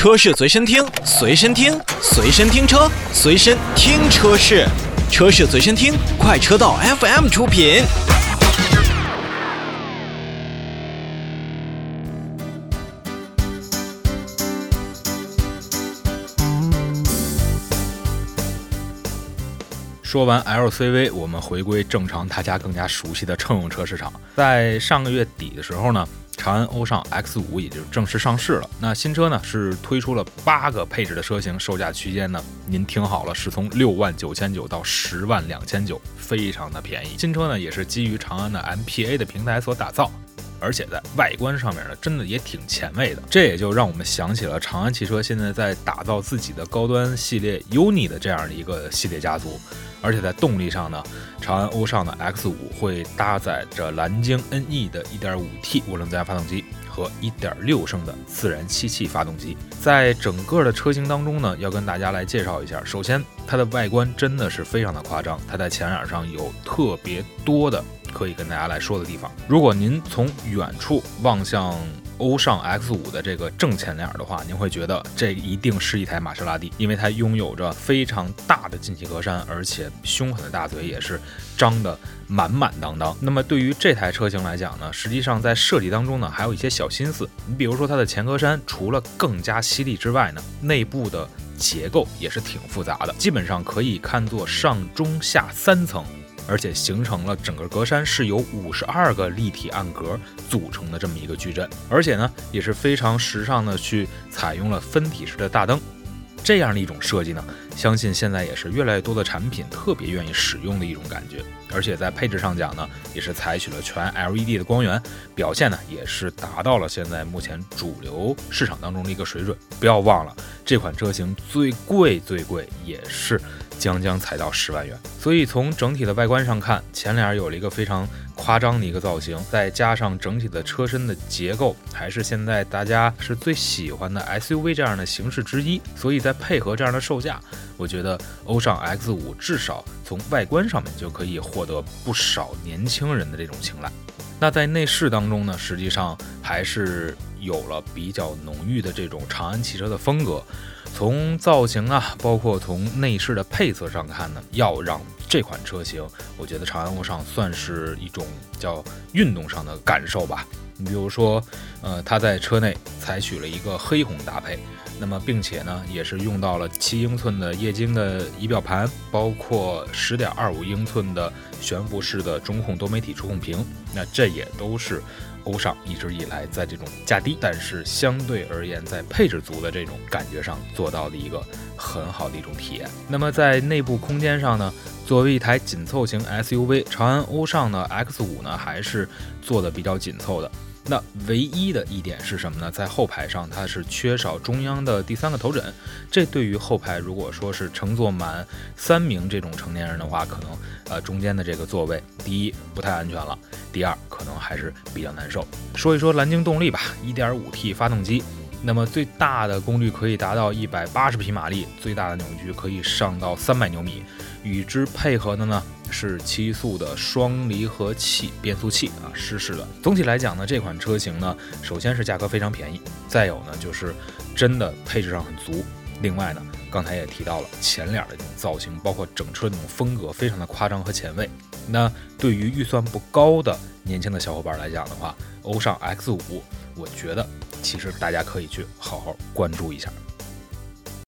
车市随身听，随身听，随身听车，随身听车市，车市随身听，快车道 FM 出品。说完 LCV，我们回归正常，大家更加熟悉的乘用车市场。在上个月底的时候呢，长安欧尚 X 五也就正式上市了。那新车呢是推出了八个配置的车型，售价区间呢，您听好了，是从六万九千九到十万两千九，非常的便宜。新车呢也是基于长安的 MPA 的平台所打造。而且在外观上面呢，真的也挺前卫的。这也就让我们想起了长安汽车现在在打造自己的高端系列 UNI 的这样的一个系列家族。而且在动力上呢，长安欧尚的 X5 会搭载着蓝鲸 NE 的 1.5T 涡轮增压发动机和1.6升的自然吸气发动机。在整个的车型当中呢，要跟大家来介绍一下。首先，它的外观真的是非常的夸张，它在前脸上有特别多的。可以跟大家来说的地方，如果您从远处望向欧尚 X5 的这个正前脸的话，您会觉得这一定是一台玛莎拉蒂，因为它拥有着非常大的进气格栅，而且凶狠的大嘴也是张得满满当当。那么对于这台车型来讲呢，实际上在设计当中呢，还有一些小心思。你比如说它的前格栅，除了更加犀利之外呢，内部的结构也是挺复杂的，基本上可以看作上中下三层。而且形成了整个格栅是由五十二个立体暗格组成的这么一个矩阵，而且呢也是非常时尚的去采用了分体式的大灯，这样的一种设计呢，相信现在也是越来越多的产品特别愿意使用的一种感觉。而且在配置上讲呢，也是采取了全 LED 的光源，表现呢也是达到了现在目前主流市场当中的一个水准。不要忘了，这款车型最贵最贵也是。将将踩到十万元，所以从整体的外观上看，前脸有了一个非常夸张的一个造型，再加上整体的车身的结构，还是现在大家是最喜欢的 SUV 这样的形式之一。所以在配合这样的售价，我觉得欧尚 X5 至少从外观上面就可以获得不少年轻人的这种青睐。那在内饰当中呢，实际上还是有了比较浓郁的这种长安汽车的风格。从造型啊，包括从内饰的配色上看呢，要让这款车型，我觉得长安欧尚算是一种叫运动上的感受吧。你比如说，呃，它在车内采取了一个黑红搭配，那么并且呢，也是用到了七英寸的液晶的仪表盘，包括十点二五英寸的悬浮式的中控多媒体触控屏，那这也都是。欧尚一直以来在这种价低，但是相对而言在配置足的这种感觉上做到的一个很好的一种体验。那么在内部空间上呢，作为一台紧凑型 SUV，长安欧尚的 X5 呢还是做的比较紧凑的。那唯一的一点是什么呢？在后排上，它是缺少中央的第三个头枕，这对于后排如果说是乘坐满三名这种成年人的话，可能呃中间的这个座位，第一不太安全了，第二可能还是比较难受。说一说蓝鲸动力吧，1.5T 发动机。那么最大的功率可以达到一百八十匹马力，最大的扭矩可以上到三百牛米。与之配合的呢是七速的双离合器变速器啊，湿式的。总体来讲呢，这款车型呢，首先是价格非常便宜，再有呢就是真的配置上很足。另外呢，刚才也提到了前脸的这种造型，包括整车的这种风格，非常的夸张和前卫。那对于预算不高的年轻的小伙伴来讲的话，欧尚 X5，我觉得。其实大家可以去好好关注一下。